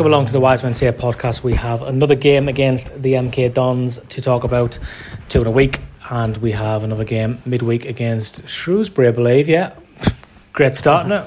Welcome along to the Wise Men Say podcast. We have another game against the MK Dons to talk about two in a week, and we have another game midweek against Shrewsbury, I believe. Yeah, great start, isn't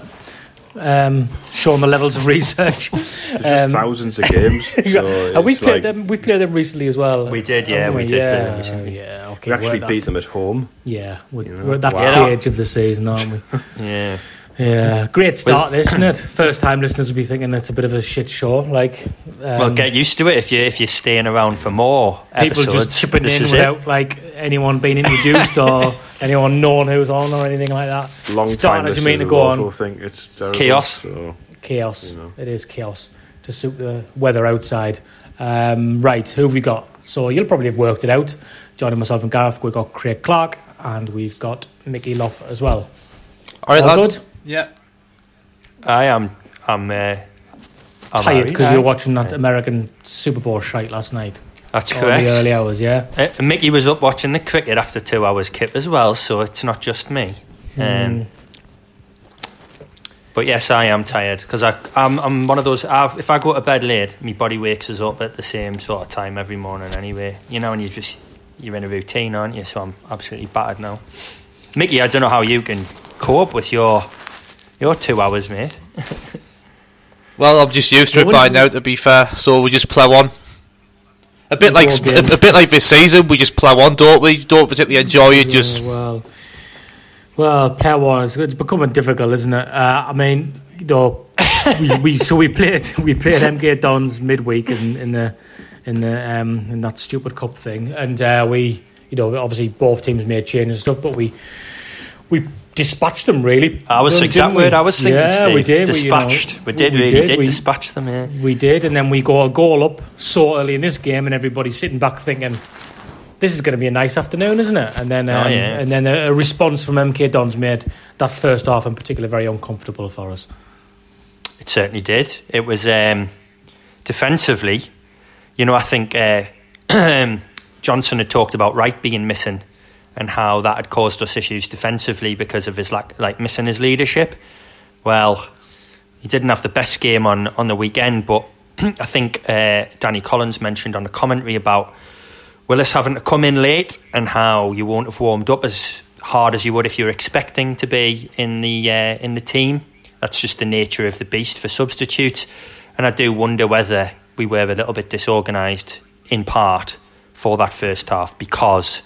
it? Um, showing the levels of research. There's just thousands of games. So and we it's played like- them. We played them recently as well. We did, yeah, haven't we did play Yeah, them recently. yeah. Okay, We actually beat them at home. Yeah, we're, You know? we're at that Wow. stage of the season, aren't we? Yeah. Yeah, great start, this, isn't it? First time listeners will be thinking it's a bit of a shit show. Like, um, well, get used to it if you if you're staying around for more people episodes. just chipping this in is without like anyone being introduced or anyone knowing who's on or anything like that. Long Starting time as you mean to listeners go will on. also think it's terrible, Chaos. So Chaos. You know. It is chaos to suit the weather outside. Um, right, who have we got? So you'll probably have worked it out. Joining myself and Gareth, we've got Craig Clark and we've got Mickey Loff as well. All right, All lads. good? Yeah. I am. I'm. Uh, I'm Tired because aye. we were watching that American Super Bowl shite last night. That's All correct. the early hours, yeah. Uh, Mickey was up watching the cricket after two hours kip as well, so it's not just me. Um, Mm. But yes, I am tired because I'm I'm one of those. I've, if I go to bed late, my body wakes us up at the same sort of time every morning. Anyway, you know, and you just you're in a routine, aren't you? So I'm absolutely battered now. Mickey, I don't know how you can cope with your your two hours, mate. Well, I'm just used to it by now. To be fair, so we just plough on. A bit like a, bit like this season, we just plough on, don't we? Don't particularly enjoy it. Yeah, Just well, well, player one, it's, it's becoming difficult, isn't it? Uh, I mean, you know, we, we so we played we played MK Dons midweek in, in the in the um, in that stupid cup thing, and uh, we, you know, obviously both teams made changes and stuff, but we we dispatched them really. I was didn't exact we? word I was thinking. Yeah, Steve. we did. we, you know, Dispatched. We, did. we really did, did, we- dispatch them. Yeah. we did, and then we go a goal up so early in this game, and everybody's sitting back thinking, "This is going to be a nice afternoon, isn't it?" And then, Oh, um, yeah. and then a, a response from MK Dons made that first half in particular very uncomfortable for us. It certainly did. It was um, defensively. You know, I think uh, Johnson had talked about Wright being missing and how that had caused us issues defensively because of his like like missing his leadership. Well, he didn't have the best game on on the weekend, but I think uh, Danny Collins mentioned on the commentary about Willis having to come in late and how you won't have warmed up as hard as you would if you're expecting to be in the uh, in the team. That's just the nature of the beast for substitutes, and I do wonder whether we were a little bit disorganised in part for that first half because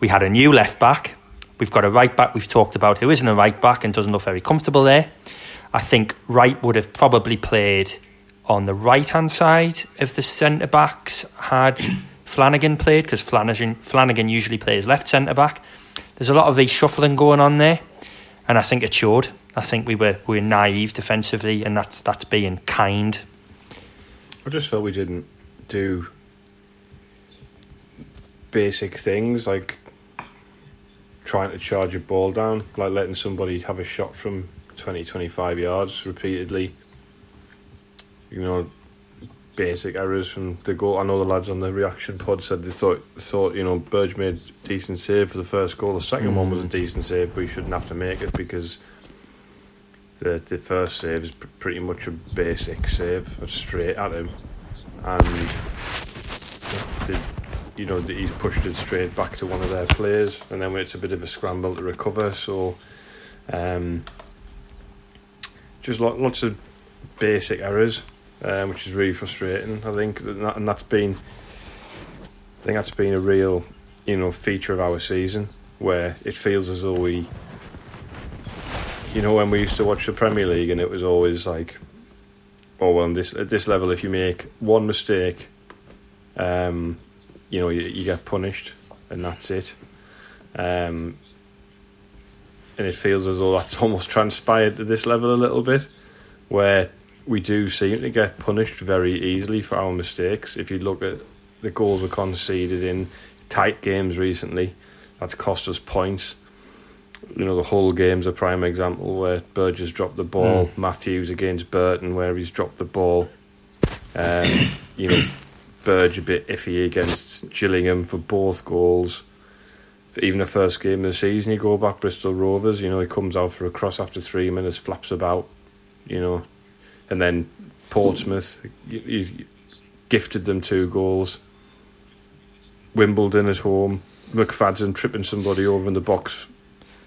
we had a new left back. We've got a right back we've talked about who isn't a right back and doesn't look very comfortable there. I think Wright would have probably played on the right hand side of the centre backs had Flanagan played because Flanagan, Flanagan usually plays left centre back. There's a lot of reshuffling going on there, and I think it showed. I think we were we were naive defensively, and that's that's being kind. I just felt we didn't do basic things like trying to charge a ball down, like letting somebody have a shot from 20, 25 yards repeatedly. You know, basic errors from the goal. I know the lads on the reaction pod said they thought thought you know Burge made a decent save for the first goal. The second one was a mm. decent save, but he shouldn't have to make it because the the first save is pr- pretty much a basic save, straight at him, and the, you know the, he's pushed it straight back to one of their players, and then it's a bit of a scramble to recover. So, um, just lo- lots of basic errors, um, which is really frustrating. I think, that, and that's been, I think that's been a real, you know, feature of our season where it feels as though we you know when we used to watch the Premier League and it was always like oh well this at this level if you make one mistake um you know you, you get punished and that's it. Um and it feels as though that's almost transpired to this level a little bit where we do seem to get punished very easily for our mistakes. If you look at the goals we conceded in tight games recently that's cost us points. You know, the whole game's a prime example where Burgess dropped the ball, Matthews against Burton, where he's dropped the ball. Um, you know, Burge a bit iffy against Gillingham for both goals. For even the first game of the season, you go back Bristol Rovers, you know, he comes out for a cross after three minutes, flaps about, you know, and then Portsmouth, you, you gifted them two goals. Wimbledon at home, McFadzean tripping somebody over in the box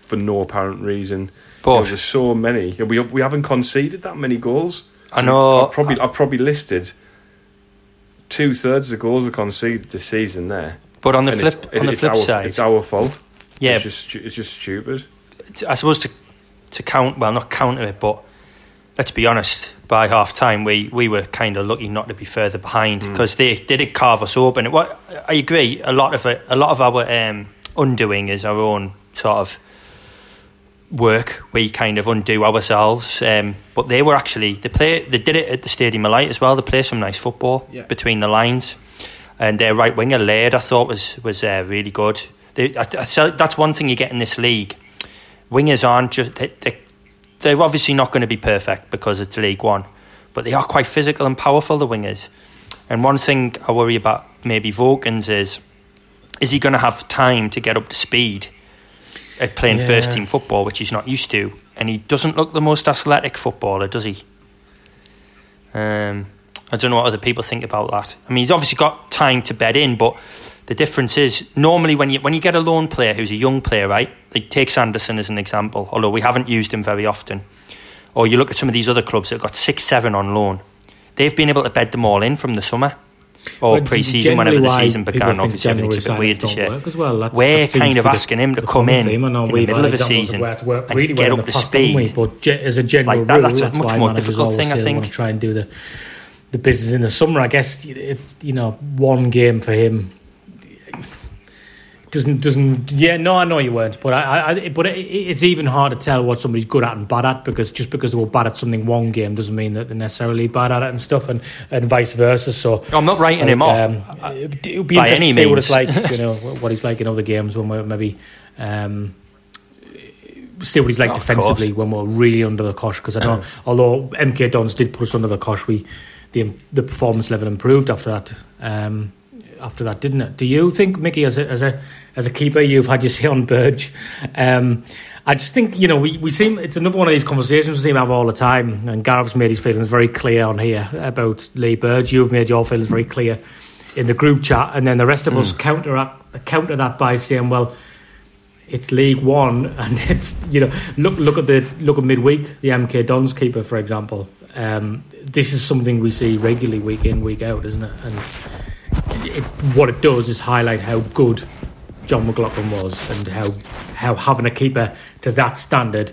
for no apparent reason. You know, there's so many. We we haven't conceded that many goals. I know. I've probably I've probably listed two thirds of the goals we conceded this season there. but on the And flip it's, it- on the flip our, side, it's our fault. yeah, it's just it's just stupid. I suppose to to count well not counter it, but let's be honest. By half time, we, we were kind of lucky not to be further behind because they, they did carve us open. What I agree, a lot of it, a lot of our um, undoing is our own sort of work. We kind of undo ourselves, um, but they were actually they play they did it at the Stadium of Light as well. They play some nice football Yeah. between the lines, and their right winger Laird I thought was was uh, really good. They, I, I, so that's one thing you get in this league wingers aren't just they, they, they're obviously not going to be perfect because it's League One, but they are quite physical and powerful. The wingers, and one thing I worry about maybe Vokins is is he going to have time to get up to speed at playing Yeah. first team football, which he's not used to, and he doesn't look the most athletic footballer, does he? Um, I don't know what other people think about that. I mean, he's obviously got time to bed in, but the difference is normally when you when you get a loan player who's a young player, right? Like take Anderson as an example, although we haven't used him very often. Or you look at some of these other clubs that have got six, seven on loan. They've been able to bed them all in from the summer or pre-season, whenever the season began. Obviously, everything's a bit weird this year. as well. That's, We're that kind of asking him to come in theme. I know in the middle of a season it's and get well up the to past, haven't we? speed. But ge- as a general Like that- rule, that's a much more difficult thing, I say they want think. try and do the the business in the summer. I guess it's you know one game for him doesn't doesn't yeah no I know you weren't but I, I but it, it's even hard to tell what somebody's good at and bad at because just because they were bad at something one game doesn't mean that they're necessarily bad at it and stuff and, and vice versa so. I'm not writing him off. um, it would be by interesting to see what it's like you know what he's like in other games when we're maybe um, see what he's like Of defensively when we're really under the cosh because I know although MK Dons did put us under the cosh we the the performance level improved after that. Um, after that didn't it do you think Mickey as a as a as a keeper you've had your say on Burge um, I just think you know we, we seem it's another one of these conversations we seem to have all the time and Gareth's made his feelings very clear on here about Lee Burge you've made your feelings very clear in the group chat and then the rest of us counter counter that by saying well it's League One, and it's you know look look at the look at midweek the MK Dons keeper for example. Um, this is something we see regularly week in week out, isn't it? And it, what it does is highlight how good John McLaughlin was, and how how having a keeper to that standard,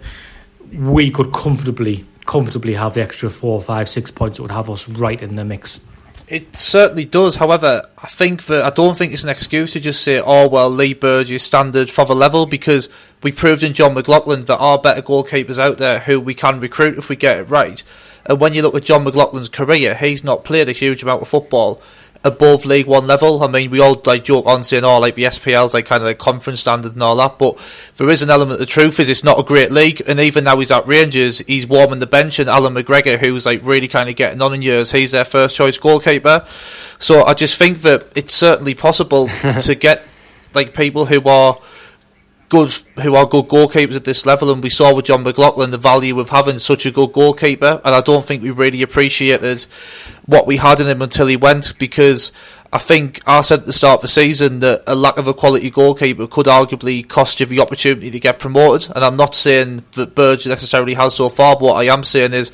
we could comfortably comfortably have the extra four, five, six points that would have us right in the mix. It certainly does. However, I think that I don't think it's an excuse to just say, "Oh well, Lee Burgess standard for the level," because we proved in John McLaughlin that are better goalkeepers out there who we can recruit if we get it right. And when you look at John McLaughlin's career, he's not played a huge amount of football above League One level. I mean, we all like joke on saying, "Oh, like the SPL's like kind of like conference standard and all that," but there is an element of truth is it's not a great league. And even now he's at Rangers, he's warming the bench, and Allan McGregor, who's like really kind of getting on in years, he's their first choice goalkeeper. So I just think that it's certainly possible to get like people who are good who are good goalkeepers at this level and we saw with John McLaughlin the value of having such a good goalkeeper and I don't think we really appreciated what we had in him until he went because I think I said at the start of the season that a lack of a quality goalkeeper could arguably cost you the opportunity to get promoted and I'm not saying that Burge necessarily has so far but what I am saying is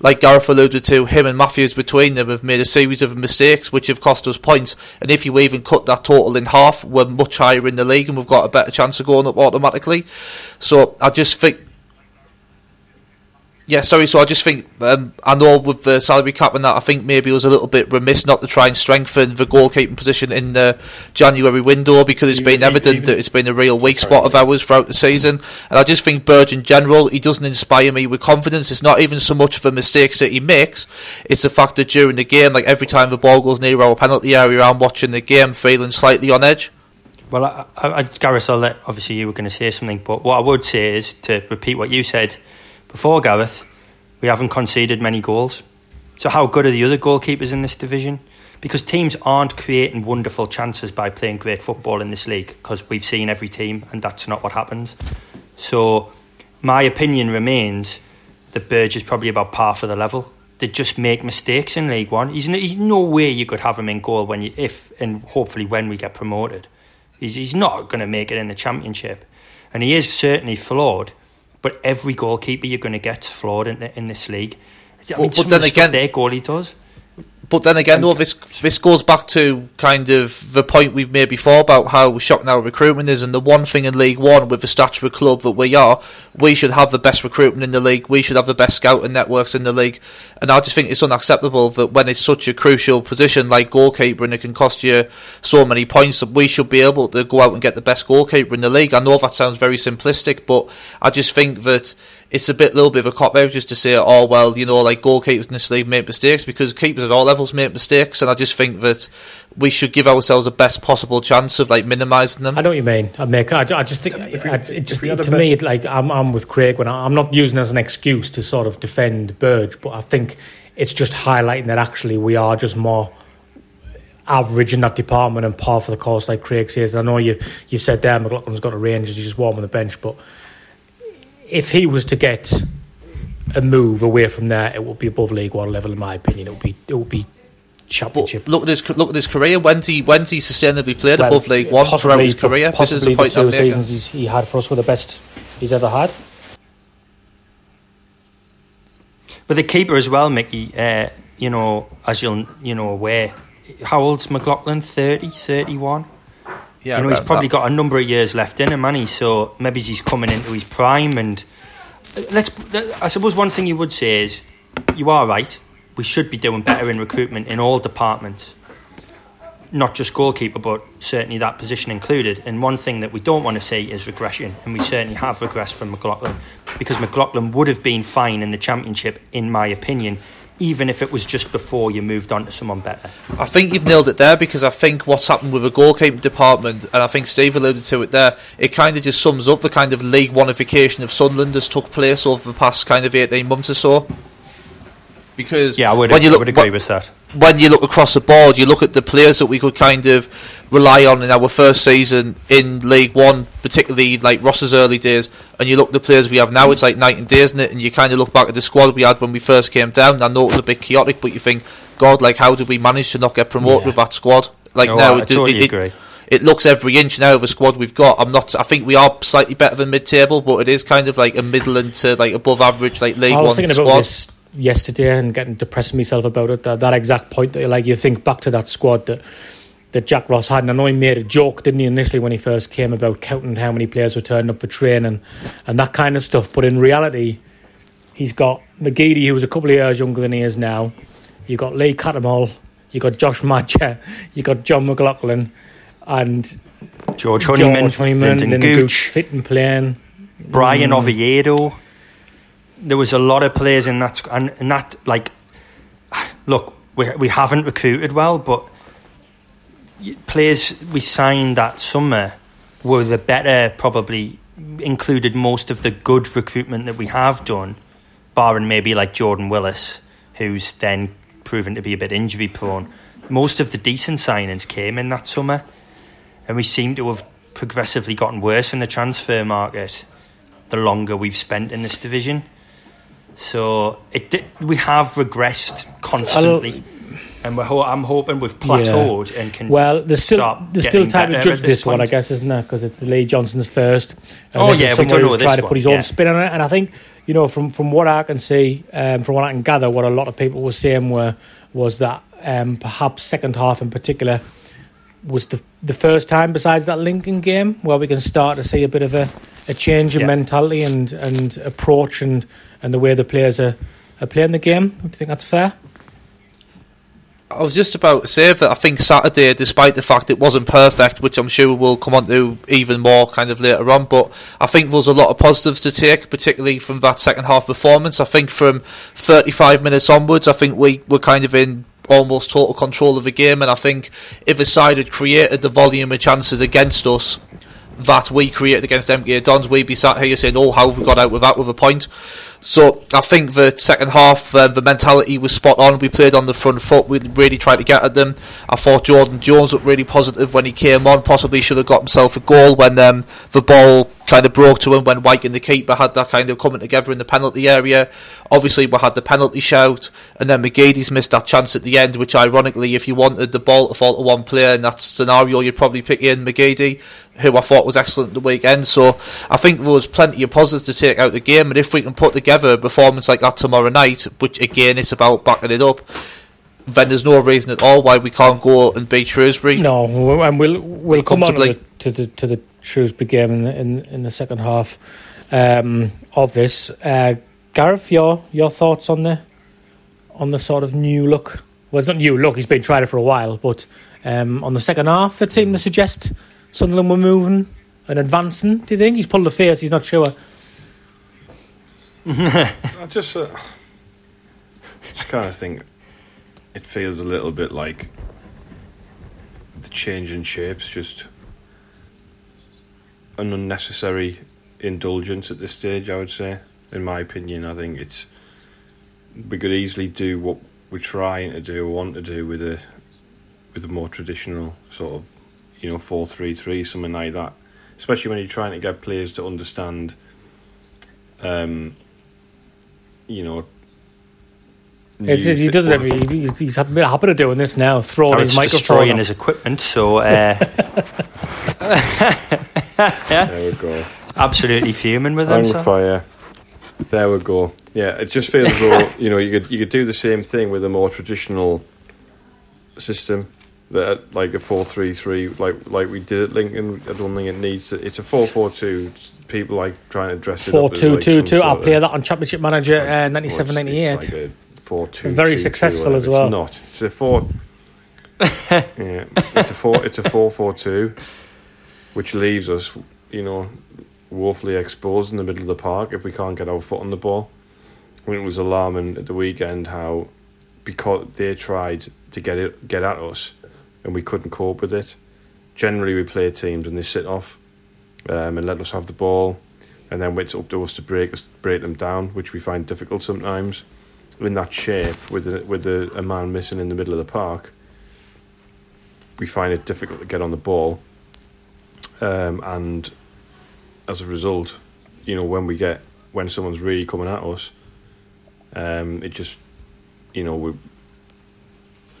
like Gareth alluded to, him and Matthews between them have made a series of mistakes which have cost us points. And if you even cut that total in half, we're much higher in the league and we've got a better chance of going up automatically. So I just think. Yeah, sorry. So I just think um, I know with the salary cap and that, I think maybe it was a little bit remiss not to try and strengthen the goalkeeping position in the January window because it's Even- been evident even- that it's been a real weak spot of ours throughout the season. And I just think Burge in general, he doesn't inspire me with confidence. It's not even so much the mistakes that he makes; it's the fact that during the game, like every time the ball goes near our penalty area, I'm watching the game feeling slightly on edge. Well, I, I, I, Gareth, I'll let, obviously you were going to say something, but what I would say is to repeat what you said before, Gareth. We haven't conceded many goals. So how good are the other goalkeepers in this division? Because teams aren't creating wonderful chances by playing great football in this league. Because we've seen every team, and that's not what happens. So my opinion remains that Burge is probably about par for the level. They just make mistakes in League One. He's no, he's no way you could have him in goal when you if and hopefully when we get promoted. He's he's not going to make it in the Championship, and he is certainly flawed. But every goalkeeper you're going to get flawed in the, in this league. I But- mean, but of then again- their goalie does. But then again, though, this this goes back to kind of the point we've made before about how shocking our recruitment is, and the one thing in League One with the stature of club that we are, we should have the best recruitment in the league. We should have the best scouting networks in the league, and I just think it's unacceptable that when it's such a crucial position like goalkeeper and it can cost you so many points, that we should be able to go out and get the best goalkeeper in the league. I know that sounds very simplistic, but I just think that it's a bit little bit of a cop out just to say, oh well, you know, like goalkeepers in this league make mistakes because keepers at all levels make mistakes, and I just think that we should give ourselves the best possible chance of like minimising them. I know what you mean. I make. I, I just think. I, it just we had a to bet- me, it, like I'm, I'm with Craig when I, I'm not using it as an excuse to sort of defend Burge, but I think it's just highlighting that actually we are just more average in that department and par for the course, like Craig says. And I know you you said there McLaughlin's got a range, he's just warm on the bench, but if he was to get a move away from there, it would be above League One level, in my opinion. It would be it would be But Championship. look at his look at his career. When's he when's he sustainably played Well, above League One throughout his career? This is the point the two seasons he's, he had for us were the best he's ever had. But the keeper as well, Mickey, uh, you know, as you'll you know aware, how old's McLaughlin? 30, 31? Yeah, you know, he's probably that- got a number of years left in him, and he so maybe he's coming into his prime. And uh, let's, I suppose, one thing you would say is, you are right. We should be doing better in recruitment in all departments, not just goalkeeper, but certainly that position included. And one thing that we don't want to see is regression, and we certainly have regressed from McLaughlin because McLaughlin would have been fine in the championship, in my opinion. Even if it was just before you moved on to someone better. I think you've nailed it there because I think what's happened with the goalkeeping department, and I think Steve alluded to it there, it kind of just sums up the kind of league oneification of Sunderland that's took place over the past kind of 18 months or so. Because Yeah, I would, when you I look, would agree when- with that. when you look across the board, you look at the players that we could kind of rely on in our first season in League One, particularly like Ross's early days, and you look at the players we have now, it's like night and day, isn't it? And you kind of look back at the squad we had when we first came down. I know it was a bit chaotic, but you think, God, like how did we manage to not get promoted Yeah. with that squad? Like No, now, I it, totally it, it, agree. it looks every inch now of the squad we've got. I'm not. I think we are slightly better than mid-table, but it is kind of like a middle to like above average, like League I was One thinking squad. Yesterday and getting depressing myself about it. That, that exact point that like you think back to that squad that that Jack Ross had, and I know he made a joke, didn't he, initially when he first came about counting how many players were turning up for training and that kind of stuff. But in reality, he's got McGeady, who was a couple of years younger than he is now. You've got Lee Cattermole, you've got Josh Maja, you've got John McLaughlin, and George Honeyman, George Honeyman, Lynden Lynden Gooch, Gooch, fit and playing. Bryan Mm. Oviedo. There was a lot of players in that, and, and that like, look, we we haven't recruited well, but players we signed that summer were the better, probably included most of the good recruitment that we have done, barring maybe like Jordan Willis, who's then proven to be a bit injury prone. Most of the decent signings came in that summer, and we seem to have progressively gotten worse in the transfer market the longer we've spent in this division. So it di- we have regressed constantly, and we're ho- I'm hoping we've plateaued and can. Well, there's still there's still time to judge at this, one, I guess, isn't there? Because it's Lee Johnson's first. And Oh, this yeah, we don't know who's this trying to put his own yeah. spin on it, and I think you know from from what I can see, um, from what I can gather, what a lot of people were saying were was that um, perhaps second half in particular was the the first time besides that Lincoln game where we can start to see a bit of a, a change in Yeah. mentality and, and approach and, and the way the players are, are playing the game. Do you think that's fair? I was just about to say that I think Saturday, despite the fact it wasn't perfect, which I'm sure we'll come on to even more kind of later on, but I think there's a lot of positives to take, particularly from that second half performance. I think from 35 minutes onwards, I think we were kind of in almost total control of the game, and I think if a side had created the volume of chances against us that we created against MK Dons, we'd be sat here saying, oh, how have we got out with that with a point? So I think the second half, uh, the mentality was spot on. We played on the front foot. We really tried to get at them. I thought Jordan Jones looked really positive when he came on. Possibly should have got himself a goal when um, the ball kind of broke to him when Wyke and the keeper had that kind of coming together in the penalty area. Obviously, we had the penalty shout, and then McGeady's missed that chance at the end, which ironically, if you wanted the ball to fall to one player in that scenario, you'd probably pick in McGeady, who I thought was excellent the weekend. So I think there was plenty of positives to take out the game, and if we can put together a performance like that tomorrow night, which again it's about backing it up, then there's no reason at all why we can't go and beat Shrewsbury. No, and we'll we'll come on to the, to the to the Shrewsbury game in the, in, in the second half um, of this. Uh, Gareth, your your thoughts on the on the sort of new look? Well, it's not new look. He's been trying it for a while, but um, on the second half, it seemed to suggest Sunderland were moving and advancing. Do you think he's pulled a face? He's not sure. I just, uh, just kind of think it feels a little bit like the change in shapes, just an unnecessary indulgence at this stage. I would say, in my opinion, I think it's we could easily do what we're trying to do, or want to do with a with a more traditional sort of, you know, four three three, something like that. Especially when you're trying to get players to understand. Um, you know, It's, new he thi- does it every. He's, he's happy happy to doing this now, throwing Now his it's microphone. destroying off. his equipment, so uh, There we go. absolutely fuming with him. On So. fire. There we go. Yeah, it just feels as though you know you could you could do the same thing with a more traditional system, that like a four three three, like like we did at Lincoln. I don't think it needs. To, it's a four four two. People like trying to dress it four up two like two two. I'll of- play that on Championship Manager like, uh, 97, 98. It's like a four two. Very two, two, successful as well. It's not. It's a four. yeah, it's a four. It's a four four two, which leaves us, you know, woefully exposed in the middle of the park if we can't get our foot on the ball. I mean, it was alarming at the weekend how because they tried to get it get at us and we couldn't cope with it. Generally, we play teams and they sit off um, and let us have the ball, and then it's up to us to break break them down, which we find difficult sometimes. In that shape, with a, with a, a man missing in the middle of the park, we find it difficult to get on the ball, um, and as a result, you know, when we get when someone's really coming at us, um, it just, you know, we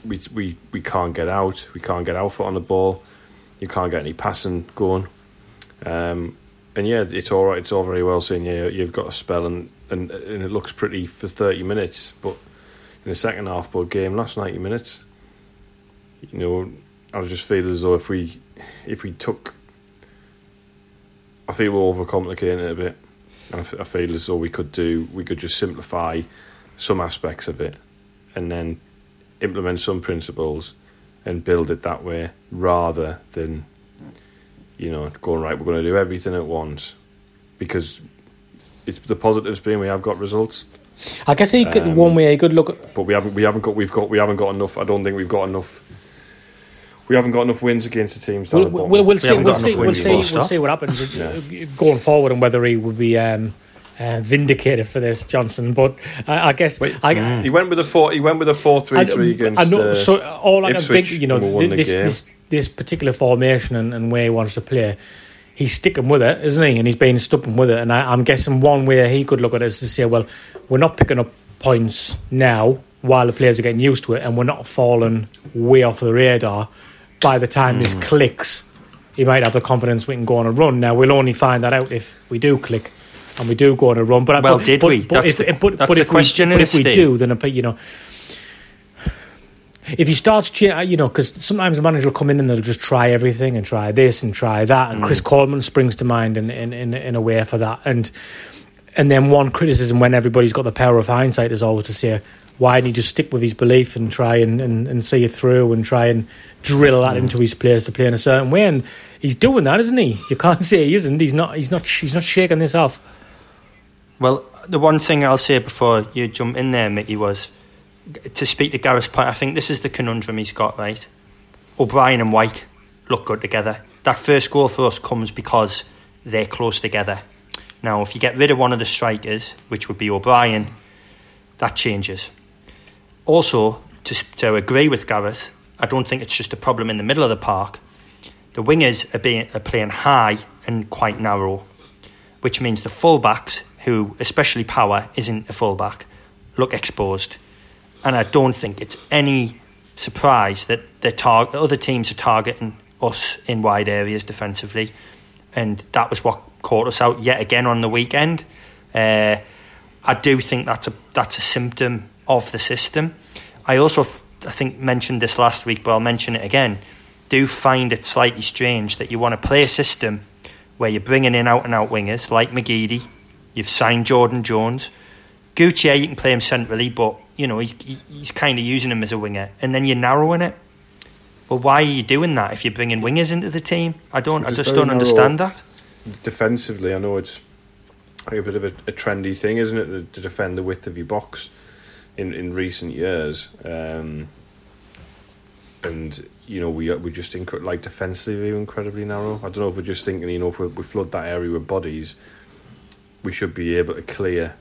we we we can't get out. We can't get our foot on the ball. You can't get any passing going. Um, and yeah, it's all right. It's all very well saying yeah, you've got a spell and, and and it looks pretty for thirty minutes, but in the second half, but game last ninety minutes, you know, I just feel as though if we if we took, I feel we're overcomplicating it a bit. I feel as though we could do we could just simplify some aspects of it, and then implement some principles and build it that way rather than you know going right we're going to do everything at once because it's the positives being we have got results I guess he could, Um, one way a good look at but we haven't we haven't got we've got we haven't got enough I don't think we've got enough we haven't got enough wins against the teams We'll, the bottom. we'll, we'll see. We'll see. We'll see. We'll see what happens uh, going forward and whether he would be um, uh, vindicated for this, Johnson. But I, I guess Wait, I, he went with a four he went with a four three I, three against I know. uh, so all I can Ipswich think, you know, and we won the this, this this particular formation and, and where he wants to play, he's sticking with it, isn't he? And he's been stubborn with it. And I, I'm guessing one way he could look at it is to say, well, we're not picking up points now while the players are getting used to it, and we're not falling way off the radar. By the time this Hmm. clicks, he might have the confidence we can go on a run. Now we'll only find that out if we do click. And we do go on a run, but Well, but, did but, we? But That's if, the- but, but the if question, we, but if we do, then you know, if he starts, cha- you know, because sometimes the manager will come in and they'll just try everything and try this and try that, and Mm. Chris Coleman springs to mind in, in in in a way for that, and and then one criticism when everybody's got the power of hindsight is always to say, why didn't he just stick with his belief and try and, and, and see it through and try and drill that into his players to play in a certain way, and he's doing that, isn't he? You can't say he isn't. He's not. He's not. He's not shaking this off. Well, the one thing I'll say before you jump in there, Mickey, was to speak to Gareth's point. I think this is the conundrum he's got, right? O'Brien and Wyke look good together. That first goal for us comes because they're close together. Now, if you get rid of one of the strikers, which would be O'Brien, that changes. Also, to, to agree with Gareth, I don't think it's just a problem in the middle of the park. The wingers are, being, are playing high and quite narrow, which means the fullbacks, who especially Power isn't a fullback, look exposed. And I don't think it's any surprise that the tar- other teams are targeting us in wide areas defensively, and that was what caught us out yet again on the weekend. Uh, I do think that's a that's a symptom of the system. I also f- I think mentioned this last week, but I'll mention it again. Do find it slightly strange that you want to play a system where you're bringing in out and out wingers like McGeady. You've signed Jordan Jones. Gucci, you can play him centrally, but you know he's, he's kind of using him as a winger, and then you're narrowing it. Well, why are you doing that if you're bringing wingers into the team? I don't. I just don't understand that. defensively, I know it's like a bit of a, a trendy thing, isn't it, to, defend the width of your box in, in recent years. Um, and you know we we just incre- like defensively we're incredibly narrow. I don't know if we're just thinking, you know, if we, we flood that area with bodies, we should be able to clear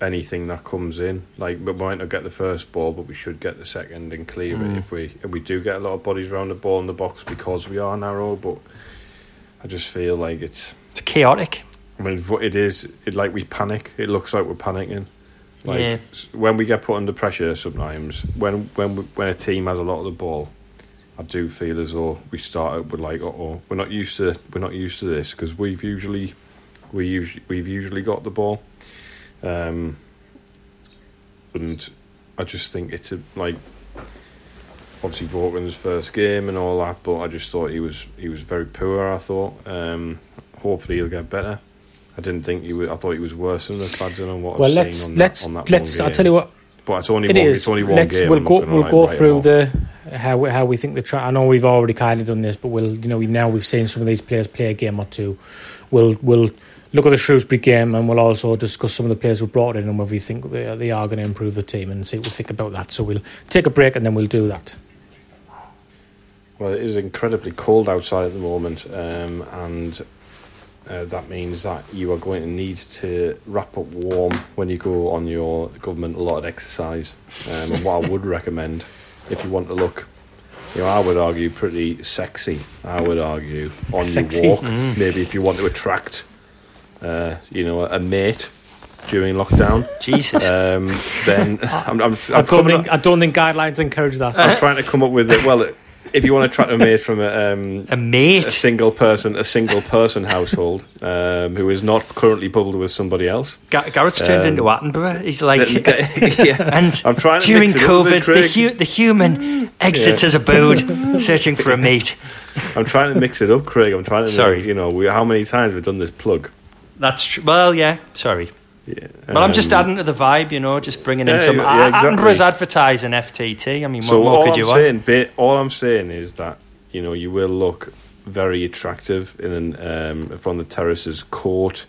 anything that comes in. Like we might not get the first ball, but we should get the second and clear Mm. it if we we do get a lot of bodies around the ball in the box because we are narrow. But I just feel like it's. It's chaotic. I mean, it is. It like we panic. It looks like we're panicking. Like Yeah. when we get put under pressure, sometimes when when we- when a team has a lot of the ball, I do feel as though we start out with like, oh, we're not used to we're not used to this because we've usually we usually we've usually got the ball, um, and I just think it's a like obviously Vokins' first game and all that, but I just thought he was he was very poor. I thought. Um, hopefully he'll get better. I didn't think he was. I thought he was worse than McFadzean on what Well, I've let's seen on let's that, on that let's. I'll tell you what. But it's only It one. is. It's only one Let's game. we'll I'm go we'll like, go through the how we- how we think the tra- I know we've already kind of done this, but we'll you know we now we've seen some of these players play a game or two. We'll we'll look at the Shrewsbury game and we'll also discuss some of the players we've brought in and whether we think they, they are going to improve the team and see what we think about that. So we'll take a break and then we'll do that. Well, it is incredibly cold outside at the moment, um, and uh, that means that you are going to need to wrap up warm when you go on your government allotted exercise. Um, and what I would recommend, if you want to look, you know, I would argue pretty sexy. I would argue on Sexy. your walk, maybe if you want to attract, uh, you know, a mate during lockdown. Jesus. Um, then I'm, I'm, I'm I don't coming think I don't think guidelines encourage that. I'm trying to come up with it. Well, if you want to attract a mate from a, um, a a mate. single person, a single person household um, who is not currently bubbled with somebody else. Ga- Gareth's turned Um, into Attenborough. He's like, yeah. and I'm trying to during mix it up a bit, COVID, the, hu- the human exits Yeah. his abode, searching for a mate. I'm trying to mix it up, Craig. I'm trying to. Sorry. Make, you know, we, how many times we've done this plug? That's tr- well, yeah. Sorry, Yeah. but I'm just Um, adding to the vibe, you know, just bringing in Yeah, some. yeah, exactly. Attenborough's advertising FTT. I mean, So what more could I'm you want? saying, ba- all I'm saying is that you know you will look very attractive in an, um, from the terraces court.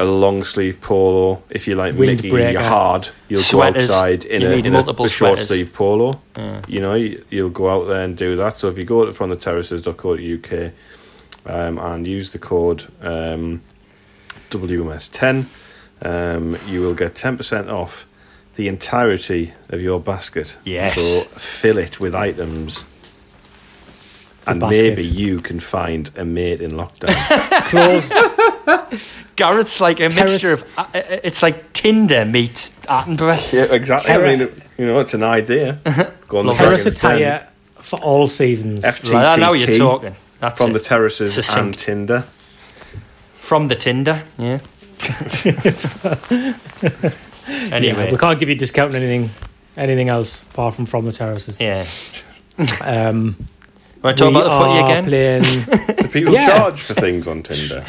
A long sleeve polo, if you like Mickey, you're hard. You'll Sweaters. go outside in You a, in a, a short sleeve polo. You know, you, you'll go out there and do that. So if you go to from the terraces.co.uk um, and use the code um, WMS10, um, you will get 10% off the entirety of your basket. Yes. So fill it with items. And basket. maybe you can find a mate in lockdown. Close. Gareth's like a Terrace- mixture of. uh, uh, It's like Tinder meets Attenborough. yeah, exactly. Terra- I mean, you know, it's an idea. Go on Terrace attire for all seasons. FTTT Right, now you're talking. That's from it. the terraces and Tinder. From the Tinder, yeah. anyway, Yeah, we can't give you discount on anything, anything else apart from from the terraces. yeah. Um, Want to talk we about the footy are again? Playing, Do people Yeah. charge for things on Tinder?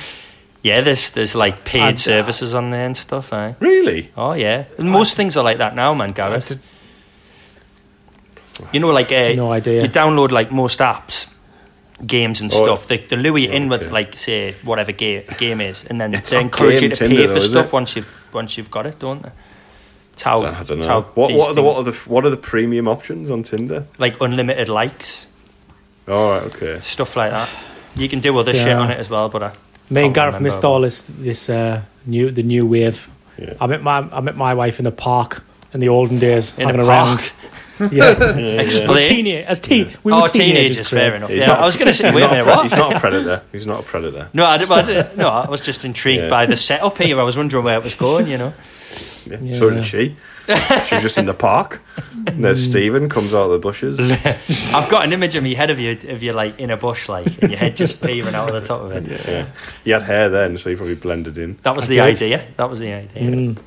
Yeah, there's there's like paid I'd- services on there and stuff. Eh? Really? Oh yeah, and most things are like that now, man, Gareth. You know, like uh, no idea. you download like most apps, games and Oh, stuff. They, they lure you in with like say whatever ga- game is, and then It's they encourage you to Tinder pay though, for is stuff it? once you've once you've got it, don't they? It's how, I don't it's know. how What, what, are the, what, are the, what are the premium options on Tinder? like unlimited likes, All right, okay. stuff like that. You can do other shit on it as well, but I, Me and Can't Gareth missed all this this uh, new the new wave. Yeah. I met my I met my wife in the park in the olden days, In a hanging park? around. Yeah, Explain. teenage as teen. We oh, were teenagers, fair enough. He's Yeah, I was going to say, He's wait a not, a minute, what? he's not a predator. He's not a predator. No, I, did, I did, no, I was just intrigued Yeah. by the setup here. I was wondering where it was going, you know. Yeah. Yeah. So did she. She was just in the park. And there's Stephen comes out of the bushes. I've got an image in my head of you, of you like in a bush, like, and your head just peering out of the top of it. Yeah. He had hair then, so he probably blended in. That was I the did. idea. That was the idea. Mm,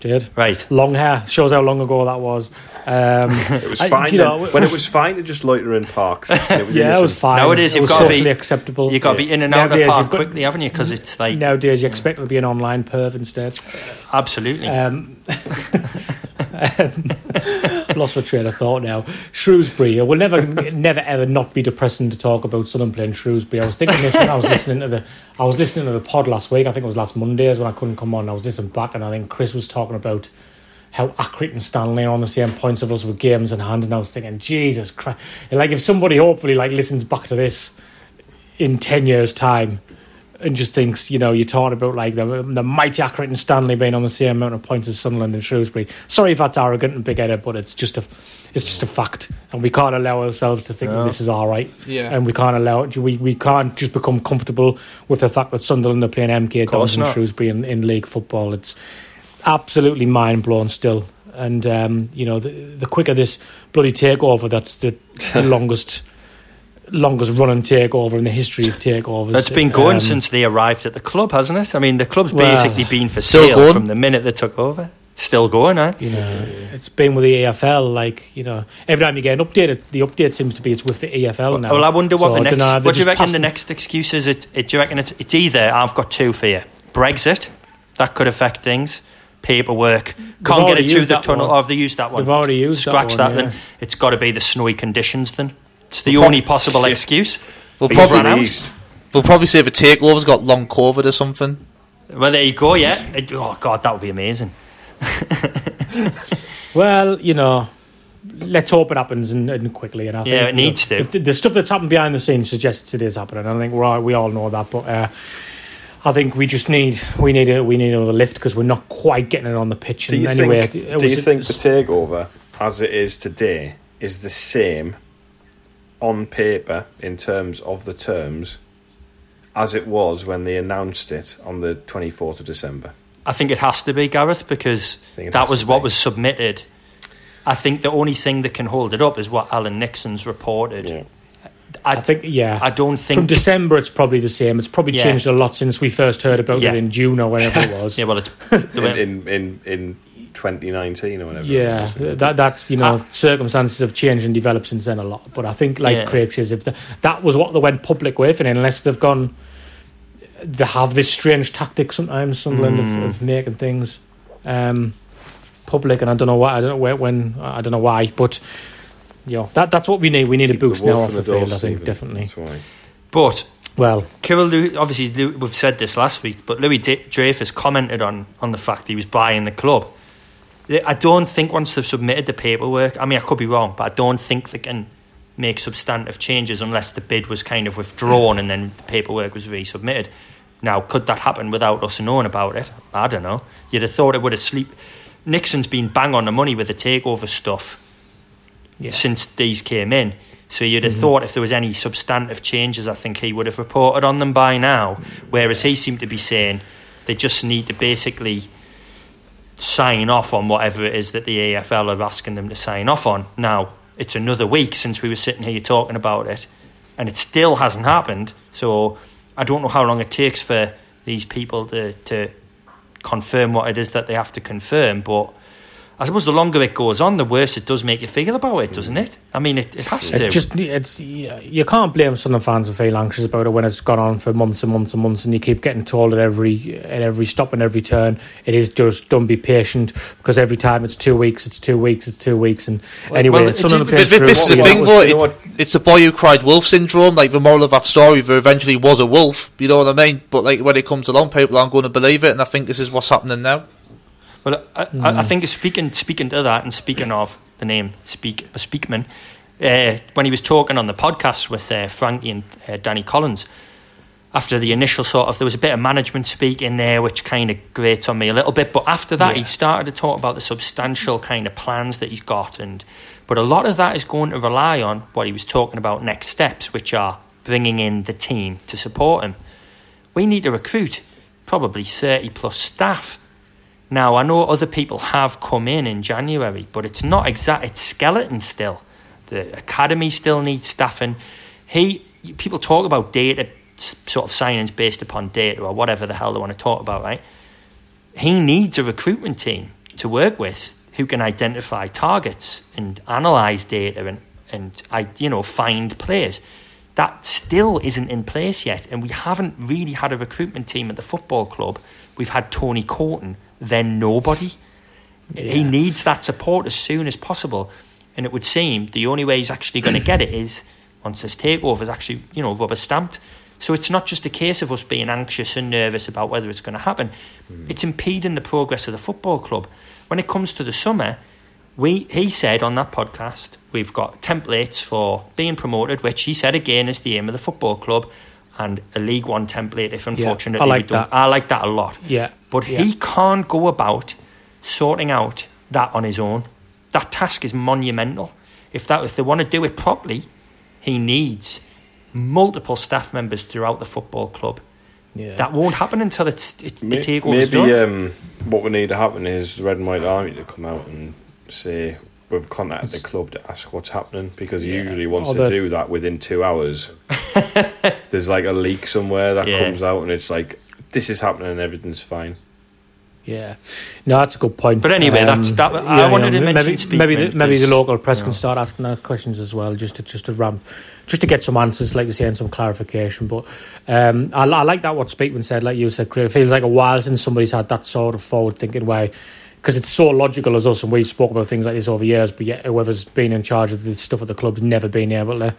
did Right. long hair shows how long ago that was. Um, It was fine do you know, when it was fine to just loiter in parks. it was yeah, it was fine. Nowadays, it you've gotta be- acceptable. You've got to be in and out of the park you've got- quickly, haven't you? Because it's like Nowadays, you expect to be an online perv instead. absolutely. Um, lost my train of thought now. Shrewsbury. It will never, never, ever not be depressing to talk about Sunderland playing Shrewsbury. I was thinking this when I was listening to the, I was listening to the pod last week. I think it was last Mondays when I couldn't come on. I was listening back, and I think Chris was talking about how Accrington and Stanley are on the same points of us with games in hand, and I was thinking, Jesus Christ! Like if somebody hopefully like listens back to this in ten years' time and just thinks, you know, you're talking about like the, the mighty Accrington and Stanley being on the same amount of points as Sunderland and Shrewsbury. Sorry if that's arrogant and big headed, but it's just a it's just a fact, and we can't allow ourselves to think that this is all right. Yeah. and we can't allow it. We we can't just become comfortable with the fact that Sunderland are playing MK Dons and. Shrewsbury in, in league football. It's absolutely mind blown still. And um, you know, the, the quicker this bloody takeover, that's the longest longest running takeover in the history of takeovers. It's been going Um, since they arrived at the club, hasn't it? I mean, the club's Well, basically been for sale going. from the minute they took over. Still going, eh? You know, it's been with the EFL. Like you know, every time you get an update, it, the update seems to be it's with the EFL now. Well, I wonder what So the next. dunno, What do you reckon the passing- next excuse is? It, it, do you reckon it's, it's either I've got two for you: Brexit, that could affect things. Paperwork can't get it through the tunnel. one. Or have they used that one? They've already used Scratch that. one, that. yeah. Then it's got to be the snowy conditions. Then it's the Well, only prob- possible yeah. excuse. We'll He's probably run out. we'll probably say the takeover's got long COVID or something. Well, there you go. Yeah. It- oh God, that would be amazing. Well, you know, let's hope it happens and, and quickly. And I think Yeah, it you know, needs to. The, the stuff that's happened behind the scenes suggests it is happening. I think we're all, we all know that, but uh, I think we just need we need a we need another lift because we're not quite getting it on the pitch. Do And you anyway, think? Do you was- think the takeover, as it is today, is the same on paper in terms of the terms as it was when they announced it on the twenty fourth of December? I think it has to be Gareth because that was what be. was submitted. I think the only thing that can hold it up is what Alan Nixon's reported. Yeah. I, I think yeah. I don't think from December, it's probably the same. It's probably Yeah. changed a lot since we first heard about Yeah. it in June or whenever it was. Yeah, well, it's In in in, in twenty nineteen or whatever. Yeah, was. that that's you know Ah. circumstances have changed and developed since then a lot. But I think, like Yeah. Craig says, if the, that was what they went public with, and unless they've gone, they have this strange tactic sometimes, Sunderland Mm. of, of making things um, public, and I don't know why. I don't know where, when. I don't know why, but you know that that's what we need. We need Keep a boost now off the the door, field. I think Stephen. definitely. That's why. but Well, Kyril, Lew- obviously, Lew- we've said this last week, but Louis D- Dreyfus commented on, on the fact he was buying the club. I don't think once they've submitted the paperwork, I mean, I could be wrong, but I don't think they can make substantive changes unless the bid was kind of withdrawn and then the paperwork was resubmitted. Now, could that happen without us knowing about it? I don't know. You'd have thought it would have sleep. Nixon's been bang on the money with the takeover stuff yeah. since these came in. So you'd have mm-hmm. thought if there was any substantive changes, I think he would have reported on them by now. Whereas he seemed to be saying they just need to basically sign off on whatever it is that the EFL are asking them to sign off on. Now, it's another week since we were sitting here talking about it, and it still hasn't happened. So I don't know how long it takes for these people to, to confirm what it is that they have to confirm, but I suppose the longer it goes on, the worse it does make you feel about it, doesn't it? I mean, it, it has to. Just it's you can't blame Sunderland fans for feeling anxious about it when it's gone on for months and months and months, and you keep getting told at every at every stop and every turn it is just don't be patient because every time it's two weeks, it's two weeks, it's two weeks, and anyway, well, it's Sunderland even- players This, this is the thing, though. you know It, it's a boy who cried wolf syndrome. Like the moral of that story, there eventually was a wolf. You know what I mean? But like when it comes along, people aren't going to believe it, and I think this is what's happening now. Well, I, I, I think speaking speaking to that and speaking of the name Speak Speakman, uh, when he was talking on the podcast with uh, Frankie and uh, Danny Collins, after the initial sort of there was a bit of management speak in there which kind of grates on me a little bit. But after that he started to talk about the substantial kind of plans that he's got. And but a lot of that is going to rely on what he was talking about next steps which are bringing in the team to support him. We need to recruit probably 30 plus staff now I know other people have come in in January but it's not exact it's skeleton still. The academy still needs staffing he people talk about data sort of signings based upon data or whatever the hell they want to talk about right? He needs a recruitment team to work with who can identify targets and analyze data and and I you know find players. That still isn't in place yet and we haven't really had a recruitment team at the football club. We've had Tony Coton then nobody he needs that support as soon as possible. And it would seem the only way he's actually going to get it is once this takeover is actually, you know, rubber stamped. So it's not just a case of us being anxious and nervous about whether it's going to happen. Hmm. It's impeding the progress of the football club. When it comes to the summer, we he said on that podcast we've got templates for being promoted, which he said again is the aim of the football club, and a League One template. If unfortunately I like we don't, that. I like that a lot. Yeah. But Yeah. he can't go about sorting out that on his own. That task is monumental. If that if they want to do it properly, he needs multiple staff members throughout the football club. Yeah. That won't happen until it's, it's the May- takeover's Maybe done. um, what would need to happen is the Red and White Army to come out and say we've contacted the club to ask what's happening because Yeah. usually once Or they do that within two hours, there's like a leak somewhere that Yeah. comes out and it's like this is happening and everything's fine. Yeah, no, that's a good point. Um, But anyway, that's- that- I wanted to mention maybe Speakman maybe the, maybe the local press can start asking that questions as well, just to just to ram, just to get some answers, like you say, and some clarification. But um, I, I like that what Speakman said, like you said, Craig. It feels like a while since somebody's had that sort of forward thinking way. Because it's so logical as us, and we've spoke about things like this over years. But yet, whoever's been in charge of the stuff at the club's never been able to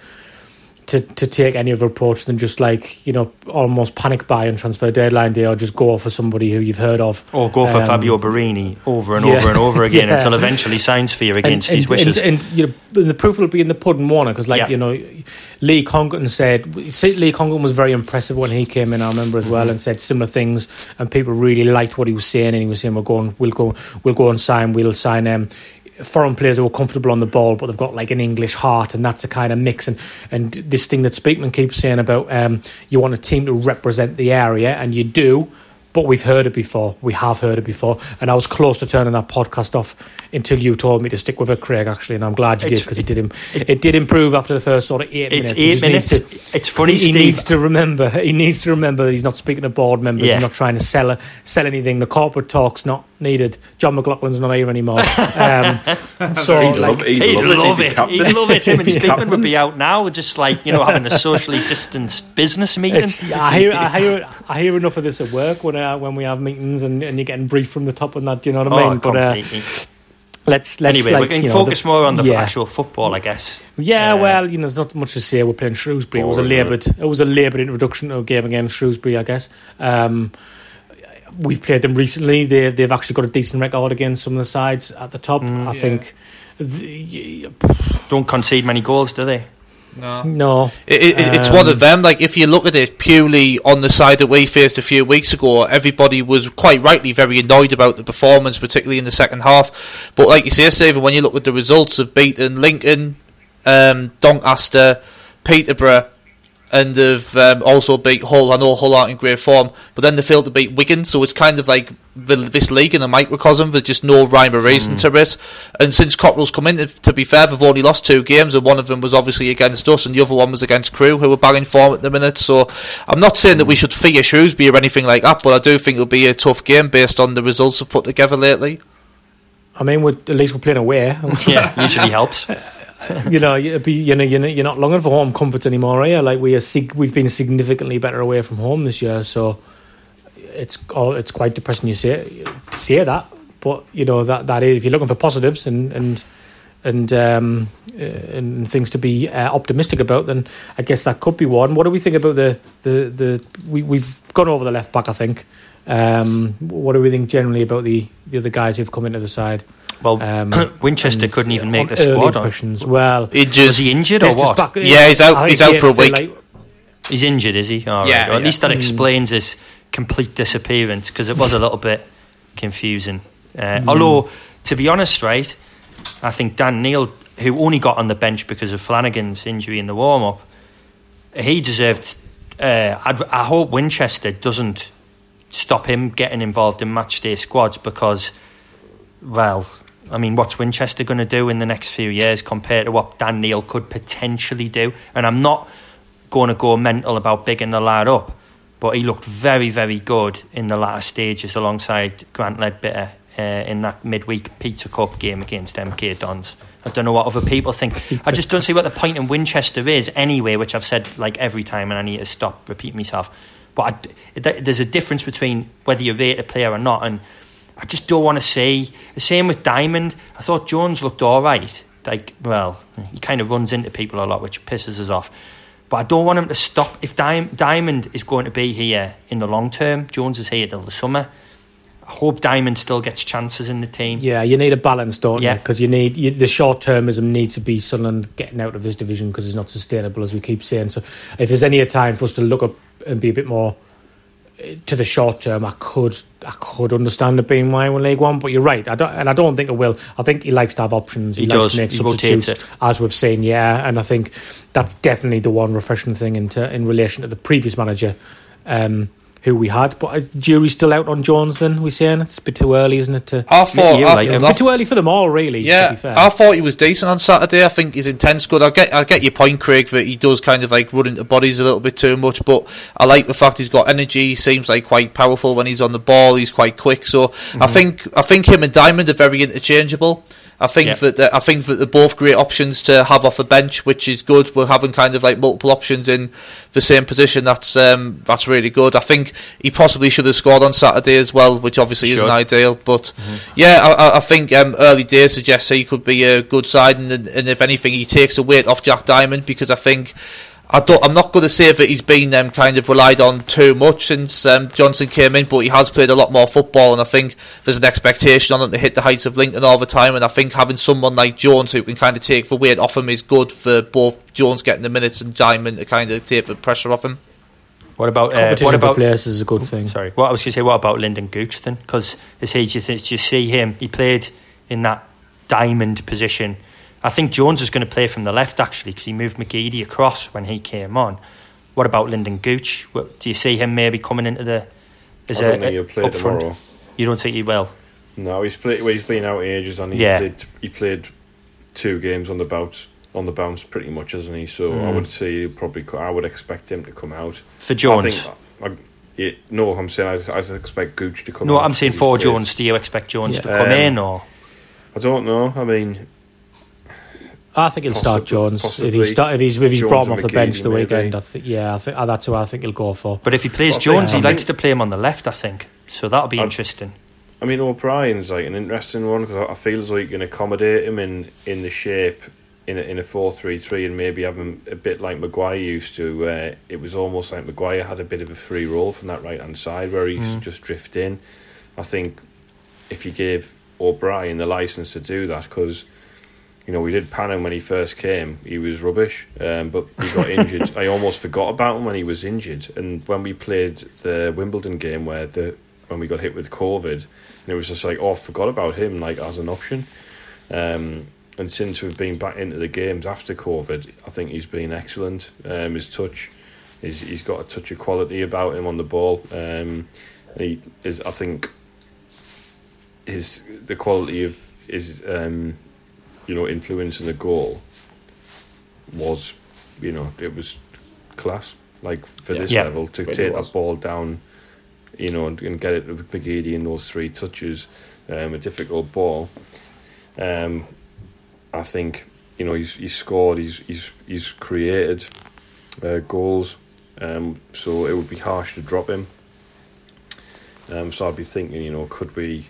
to, to take any other approach than just like you know almost panic buy and transfer deadline day, or just go for somebody who you've heard of. or go for um, Fabio Borini over and yeah. over and over again Yeah. until eventually signs for you against and, his and, wishes. And, and you know, the proof will be in the pudding, Warner, because like Yeah. you know, Lee Congerton said. Lee Congerton was very impressive when he came in. I remember as well, and said similar things, and people really liked what he was saying. And he was saying, "We're going, we'll go, we'll go and sign, we'll sign." Um, Foreign players who are comfortable on the ball, but they've got like an English heart, and that's a kind of mix. And and this thing that Speakman keeps saying about um, you want a team to represent the area, and you do, but we've heard it before. We have heard it before, and I was close to turning that podcast off until you told me to stick with it, Craig. Actually, and I'm glad you did because it did. Im- it, did improve after the first sort of eight it's minutes. Eight minutes. to- it's funny, he, he Steve. needs to remember. He needs to remember that he's not speaking to board members. Yeah. He's not trying to sell sell anything. The corporate talk's not needed. John McLaughlin's not here anymore. Um, so He'd like, love, he'd He'd love, love it. it. He'd be He'd captain. love it. Him and He'd be Speakman captain. would be out now, just like you know, having a socially distanced business meeting. It's, I hear, I hear, I hear enough of this at work when uh, when we have meetings and, and you're getting briefed from the top and that. Do you know what I Oh, mean? but uh, let's let's anyway, like, we can you know, focus the- more on the yeah. actual football, I guess. Yeah, Uh, well, you know, there's not much to say. We're playing Shrewsbury. It was a Boring, isn't laboured. It was a laboured introduction to a game against Shrewsbury, I guess. Um, we've played them recently. They they've actually got a decent record against some of the sides at the top. Mm. I think. The, Don't concede many goals, do they? No. no, It, it, it's Um, one of them. Like if you look at it purely on the side that we faced a few weeks ago, everybody was quite rightly very annoyed about the performance, particularly in the second half. But like you say, Stephen, when you look at the results of beating Lincoln, um, Doncaster, Peterborough, and they've um, also beat Hull. I know Hull aren't in great form, but then they failed to beat Wigan. So it's kind of like the, this league in a microcosm. There's just no rhyme or reason to it. And since Cotterill's come in, to be fair, they've only lost two games, and one of them was obviously against us, and the other one was against Crewe, who are banging form at the minute. So I'm not saying that we should fear Shrewsbury or anything like that, but I do think it'll be a tough game based on the results we've put together lately. I mean, we're, at least we're playing away. Yeah, usually helps. you know, you know, you're not, longing for home comfort anymore, are you? Like we are, sig- we've been significantly better away from home this year, so it's oh, it's quite depressing. You say say that, but you know that that is if you're looking for positives and and and um, uh, and things to be uh, optimistic about, then I guess that could be one. What do we think about the the the we we've gone over the left back, I think. Um, what do we think generally about the the other guys who've come into the side? Well, Um, Winchester and, couldn't even make the squad. On. impressions. Well, Injured. Was he injured or what? back- Yeah, he's out- he's out for a week. like- He's injured, is he? All right. Yeah, Or at yeah. least that explains his complete disappearance because it was a little bit confusing. Uh, Although, to be honest, right, I think Dan Neil, who only got on the bench because of Flanagan's injury in the warm up, he deserved. Uh, I'd, I hope Winchester doesn't stop him getting involved in match day squads because, well, I mean, what's Winchester going to do in the next few years compared to what Dan Neil could potentially do? And I'm not going to go mental about bigging the lad up, but he looked very, very good in the latter stages alongside Grant Leadbitter uh, in that midweek Pizza Cup game against MK Dons. I don't know what other people think. I just don't see what the point in Winchester is anyway, which I've said like every time, and I need to stop repeating myself. But I, th- there's a difference between whether you rate a player or not, and I just don't want to see the same with Diamond. I thought Jones looked all right. Like, well, he kind of runs into people a lot, which pisses us off. But I don't want him to stop. If Di- Diamond is going to be here in the long term, Jones is here till the summer. I hope Diamond still gets chances in the team. Yeah, you need a balance, don't Yeah. you? Because you need you, the short termism needs to be Sunderland getting out of this division because it's not sustainable, as we keep saying. So, if there's any time for us to look up and be a bit more to the short term, I could I could understand it being why in League One. But you're right, I don't, and I don't think it will. I think he likes to have options. He likes does. to make He substitutes, as we've seen. Yeah, and I think that's definitely the one refreshing thing into in relation to the previous manager. Um, who we had, but uh, jury's still out on Jones. Then we saying it's a bit too early, isn't it? To I thought, you I, like him? a bit too early for them all, really. to Yeah, be fair. I thought he was decent on Saturday. I think his intent's good. I get, I get your point, Craig, that he does kind of like run into bodies a little bit too much. But I like the fact he's got energy. He seems like quite powerful when he's on the ball. He's quite quick. So Mm-hmm. I think, I think him and Diamond are very interchangeable. I think Yeah. that I think that they're both great options to have off the bench, which is good. We're having kind of like multiple options in the same position. That's um, that's really good. I think he possibly should have scored on Saturday as well, which obviously isn't ideal. But yeah, I, I- I think um, early days suggests he could be a good side, and, and if anything, he takes a weight off Jack Diamond because I think. I don't, I'm not going to say that he's been um, kind of relied on too much since um, Johnson came in, but he has played a lot more football, and I think there's an expectation on him to hit the heights of Lincoln all the time. And I think having someone like Jones who can kind of take the weight off him is good for both Jones getting the minutes and Diamond to kind of take the pressure off him. What about uh, Competition what about players is a good thing. Sorry, what I was going to say. What about Lynden Gooch then? Because is he? Do do you see him? He played in that diamond position. I think Jones is going to play from the left actually because he moved McGeady across when he came on. What about Lynden Gooch? What, do you see him maybe coming into the? As I don't a, think he'll play tomorrow. You don't think he will? No, he's played. Well, he's been out ages, and he Yeah. played. He played two games on the bounce, on the bounce, pretty much, hasn't he? So I Mm. would say probably. I would expect him to come out. For Jones? I think, I, yeah, no, I'm saying I, I expect Gooch to come. No, I'm saying for played. Jones. Do you expect Jones to come Um, in or? I don't know. I mean, I think he'll start Jones if possibly he's start, if he's if he's Jones brought him off the bench McGeady, the weekend. maybe. I think yeah, I think uh, that's who I think he'll go for. But if he plays Well, I think- Jones, he I likes think- to play him on the left. I think so. That'll be I'd- interesting. I mean O'Brien's like an interesting one because I feel as though you can accommodate him in in the shape in a, in a four three three and maybe have him a bit like Maguire used to. Where it was almost like Maguire had a bit of a free roll from that right hand side where he's Mm. just drift in. I think if you gave O'Brien the license to do that because. You know, we did pan him when he first came. He was rubbish, um, but he got injured. I almost forgot about him when he was injured. And when we played the Wimbledon game, where the when we got hit with COVID, and it was just like, oh, I forgot about him, like as an option. Um, and since we've been back into the games after COVID, I think he's been excellent. Um, his touch, he's, he's got a touch of quality about him on the ball. Um, he is, I think, his the quality of his, um, you know, influencing the goal was, you know, it was class. Like for Yeah. this Yeah. level, to Really take was. that ball down, you know, and, and get it with Brigady in those three touches, um, a difficult ball. Um, I think you know he's he's scored, he's he's he's created uh, goals. Um, so it would be harsh to drop him. Um, so I'd be thinking, you know, could we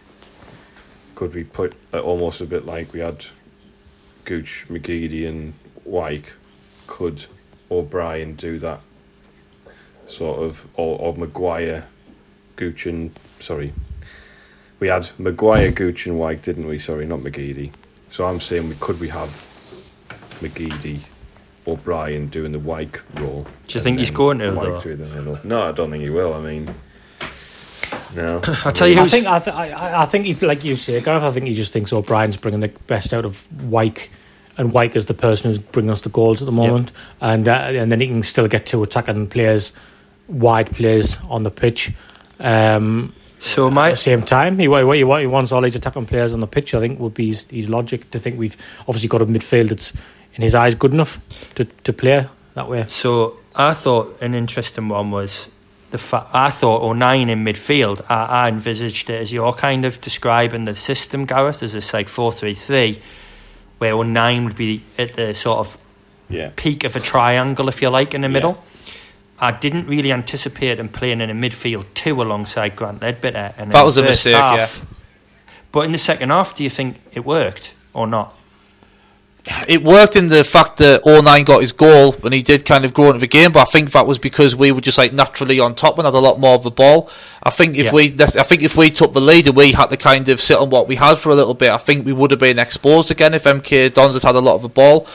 could we put uh, almost a bit like we had Gooch, McGeady, and Wyke? Could O'Brien do that sort of, or, or Maguire, Gooch, and sorry, we had Maguire, Gooch, and Wyke, didn't we? Sorry, not McGeady. So I'm saying we could we have McGeady, O'Brien doing the Wyke role. Do you think he's going to, though? No, I don't think he will. I mean, no. I'll tell you I think I, th- I, I think he's like you say, Gareth. I think he just thinks O'Brien's bringing the best out of Wyke, and Wyke is the person who's bringing us the goals at the moment, and uh, and then he can still get two attacking players, wide players on the pitch. Um, so at my the same time, he, what he, what he wants all these attacking players on the pitch. I think would be his, his logic to think we've obviously got a midfield that's in his eyes good enough to, to play that way. So I thought an interesting one was the fa- I thought O'Nien in midfield. I, I envisaged it as you're kind of describing the system, Gareth, as this like four three three, where O'Nien would be at the sort of Yeah. peak of a triangle, if you like, in the Yeah. middle. I didn't really anticipate him playing in a midfield two alongside Grant Leadbitter. And That was a mistake, half- But in the second half, do you think it worked or not? It worked in the fact that O'Nien got his goal and he did kind of grow into the game, but I think that was because we were just like naturally on top and had a lot more of the ball. I think if Yeah. we, I think if we took the lead and we had to kind of sit on what we had for a little bit, I think we would have been exposed again if MK Dons had had a lot of the ball,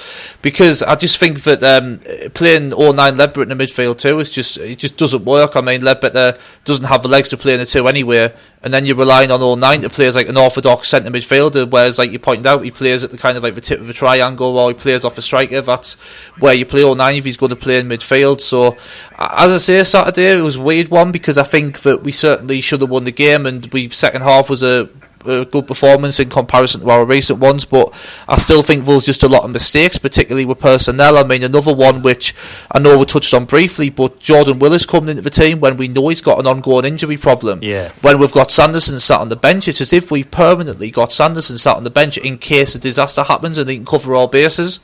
because I just think that um, playing all nine Leadbitter in the midfield too is just it just doesn't work. I mean Leadbitter doesn't have the legs to play in the two anyway, and then you're relying on O'Nien to play as like an orthodox centre midfielder, whereas like you pointed out, he plays at the kind of like the tip of a triangle, or he plays off a striker. That's where you play O'Nien if he's going to play in midfield. So, as I say, Saturday it was a weird one because I think that we certainly should have won the game, and we second half was a a good performance in comparison to our recent ones, but I still think there was just a lot of mistakes, particularly with personnel. I mean, another one which I know we touched on briefly, but Jordan Willis coming into the team when we know he's got an ongoing injury problem. Yeah. When we've got Sanderson sat on the bench, it's as if we've permanently got Sanderson sat on the bench in case a disaster happens and he can cover all bases.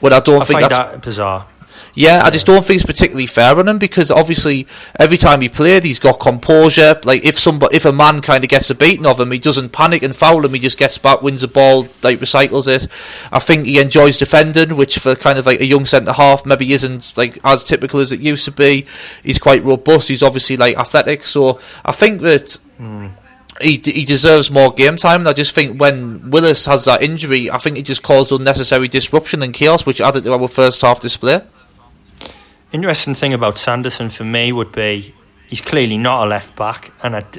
When I don't I think find that's that bizarre. Yeah, I just don't think it's particularly fair on him because obviously every time he played, he's got composure. Like if somebody, if a man kind of gets a beating of him, he doesn't panic and foul him. He just gets back, wins the ball, like recycles it. I think he enjoys defending, which for kind of like a young centre half maybe isn't like as typical as it used to be. He's quite robust. He's obviously like athletic, so I think that he, he deserves more game time. And I just think when Willis has that injury, I think it just caused unnecessary disruption and chaos, which added to our first half display. Interesting thing about Sanderson for me would be he's clearly not a left back, and I'd,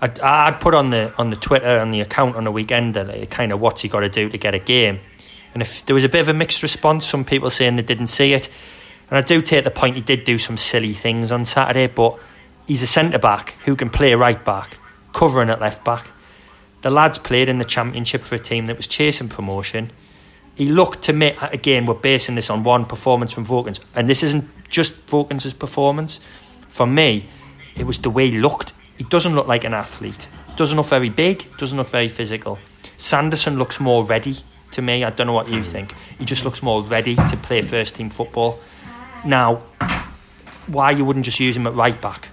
I'd, I'd put on the on the Twitter on the account on the weekend that like, kind of what's he got to do to get a game, and if there was a bit of a mixed response, some people saying they didn't see it, and I do take the point he did do some silly things on Saturday, but he's a centre back who can play right back, covering at left back. The lads played in the championship for a team that was chasing promotion he looked to me again we're basing this on one performance from Vokins and this isn't just Vokins' performance. For me it was the way he looked. He doesn't look like an athlete. Doesn't look very big doesn't look very physical. Sanderson looks more ready to me. I don't know what you think. He just looks more ready to play first team football. Now why you wouldn't just use him at right back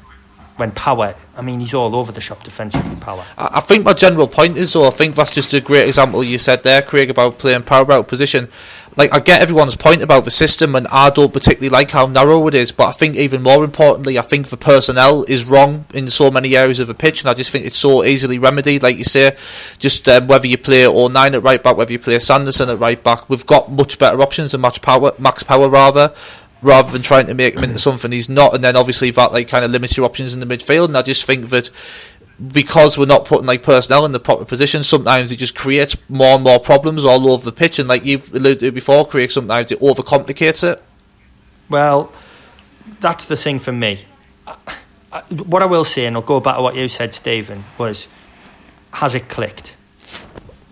when power I mean he's all over the shop defensively power I I think my general point is, though, I think that's just a great example you said there, Craig, about playing power out position. Like, I get everyone's point about the system, and I don't particularly like how narrow it is, but I think even more importantly, I think the personnel is wrong in so many areas of the pitch, and I just think it's so easily remedied. Like you say, just um, whether you play O'Nien at right back, whether you play Sanderson at right back, we've got much better options than much power, Max Power rather. Rather than trying to make him into something he's not, and then obviously that like kind of limits your options in the midfield. And I just think that because we're not putting like personnel in the proper position, sometimes it just creates more and more problems all over the pitch. And like you've alluded to before, Craig, sometimes it overcomplicates it. Well, that's the thing for me. What I will say, and I'll go back to what you said, Stephen, was has it clicked?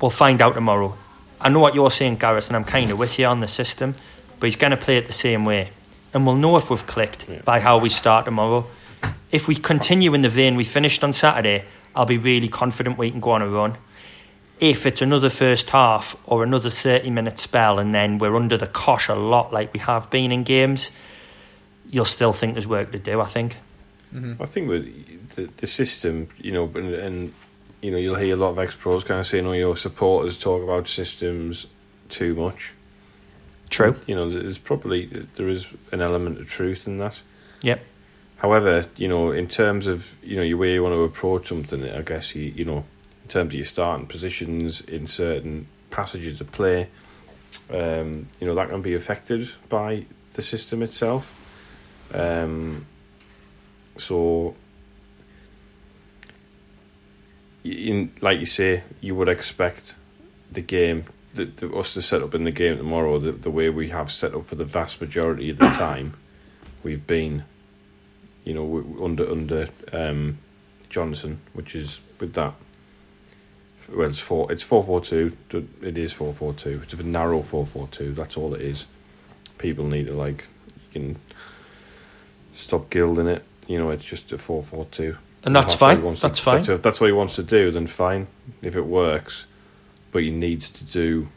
We'll find out tomorrow. I know what you're saying, Gareth, and I'm kind of with you on the system, but he's going to play it the same way. And we'll know if we've clicked by how we start tomorrow. If we continue in the vein we finished on Saturday, I'll be really confident we can go on a run. If it's another first half or another 30 minute spell and then we're under the cosh a lot like we have been in games, you'll still think there's work to do, I think. Mm-hmm. I think with the, the system, you know, and, and you know, you'll hear a lot of ex pros kind of saying, "Oh, your supporters talk about systems too much." True. You know, there's probably there is an element of truth in that. Yep. However, you know, in terms of you know your way you want to approach something, I guess you you know, in terms of your starting positions in certain passages of play, um, you know that can be affected by the system itself. Um, so, in, like you say, you would expect the game, the, the, us to set up in the game tomorrow the, the way we have set up for the vast majority of the time. We've been, you know, under under um, Johnson, which is with that. Well, it's four. It's four four two. It is four four two. It's a narrow four four two. That's all it is. People need to like. You can stop gilding it. You know, it's just a four four two. And that's If what he fine. That's fine. If that's what he wants to do, then fine. If it works, but he needs to do.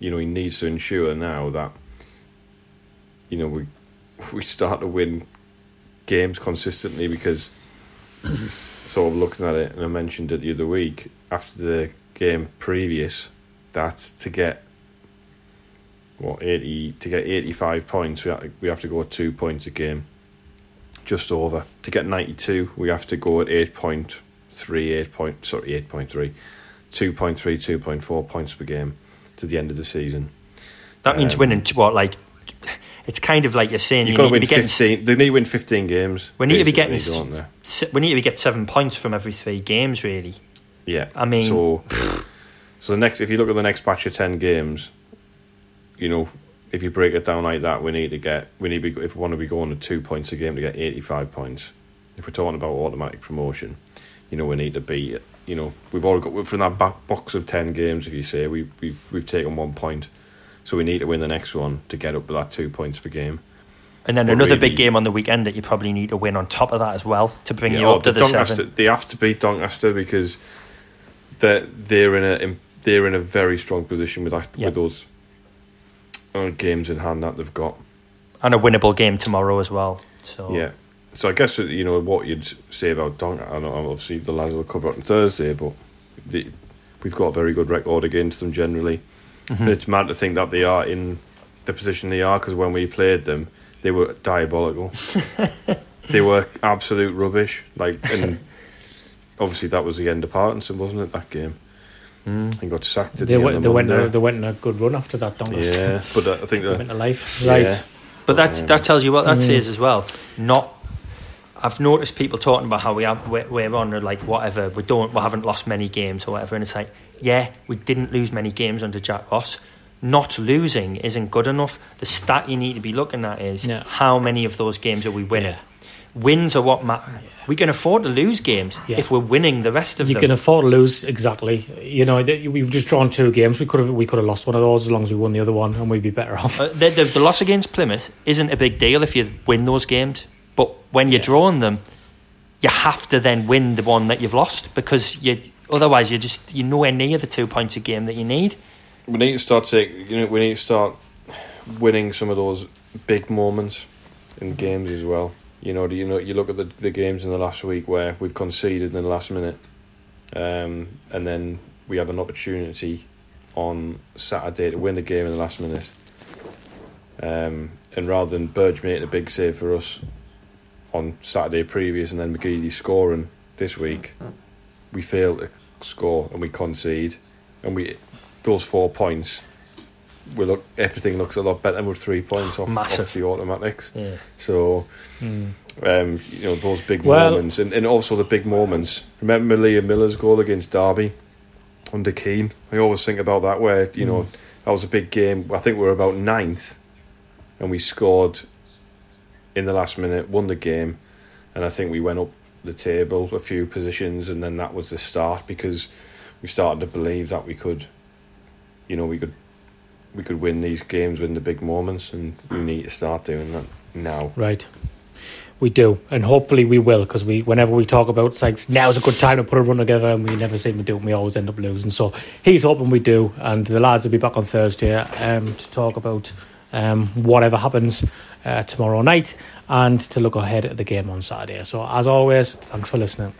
You know, he needs to ensure now that. You know, we we start to win games consistently because. sort of looking at it, and I mentioned it the other week after the game previous that to get what eighty to get eighty five points, we have, to, we have to go two points a game, just over. To get ninety two, we have to go at eight point three, eight point sorry eight point three, two point three, two point four points per game to the end of the season. That means Um, winning. What like? It's kind of like you're saying. You've you got to win to be getting. fifteen. They need to win fifteen games. We need to be getting. don't they? s- s- We need to get seven points from every three games, really. Yeah, I mean- so so the next if you look at the next batch of ten games, you know, if you break it down like that, we need to get we need to be, if we want to be going to two points a game to get eighty five points. If we're talking about automatic promotion, you know, we need to be you know we've already got from that back box of ten games. If you say we we've we've taken one point, so we need to win the next one to get up to that two points per game. And then But another really- big game on the weekend that you probably need to win on top of that as well to bring Yeah, you oh, up to the Doncaster- seven. They have to beat Doncaster because they're they're in a in, they're in a very strong position with that, Yeah. with those uh, games in hand that they've got. and a winnable game tomorrow as well. So Yeah. So I guess you know what you'd say about Doncaster. I know obviously the lads will cover it on Thursday, but the, we've got a very good record against them generally. Mhm. And it's mad to think that they are in the position they are because when we played them, they were diabolical. they were absolute rubbish. Like, and obviously that was the end of Parkinson, wasn't it? That game, Mm. and got sacked. At They the went. end They went. A, they went in a good run after that. Doncaster. yeah, but uh, I think They that went to life. yeah. Right. But that that tells you what that Mm. says as well. Not, I've noticed people talking about how we have we're, we're on or like whatever we don't we haven't lost many games or whatever, and it's like yeah we didn't lose many games under Jack Ross. Not losing isn't good enough. The stat you need to be looking at is Yeah. how many of those games are we winning. Yeah. Wins are what matter. We can afford to lose games Yeah. if we're winning the rest of You them. You can afford to lose exactly. You know, we've just drawn two games. We could have we could have lost one of those as long as we won the other one, and we'd be better off. Uh, the, the, the loss against Plymouth isn't a big deal if you win those games, but when you're Yeah. drawing them, you have to then win the one that you've lost because you otherwise you're just you're nowhere near the two points a game that you need. we need to start taking. You know, we need to start winning some of those big moments in games as well. You know, do you know you look at the the games in the last week where we've conceded in the last minute, um, and then we have an opportunity on Saturday to win the game in the last minute. Um, and rather than Burge making a big save for us on Saturday previous and then McGeady scoring this week, we fail to score and we concede, and we those four points. We look everything looks a lot better with three points off, off the automatics. Yeah. So Mm. um, you know those big Well- moments, and, and also the big moments. Remember Liam Miller's goal against Derby under Keane. I always think about that. Where you know that was a big game. I think we were about ninth, and we scored in the last minute, won the game, and I think we went up the table a few positions, and then that was the start because we started to believe that we could, you know, we could. We could win these games, win the big moments, and we need to start doing that now. Right. We do, and hopefully we will, because we, whenever we talk about it's like now's a good time to put a run together, and we never seem to do it, and we always end up losing. So he's hoping we do, and the lads will be back on Thursday um, to talk about um, whatever happens uh, tomorrow night, and to look ahead at the game on Saturday. So as always, thanks for listening.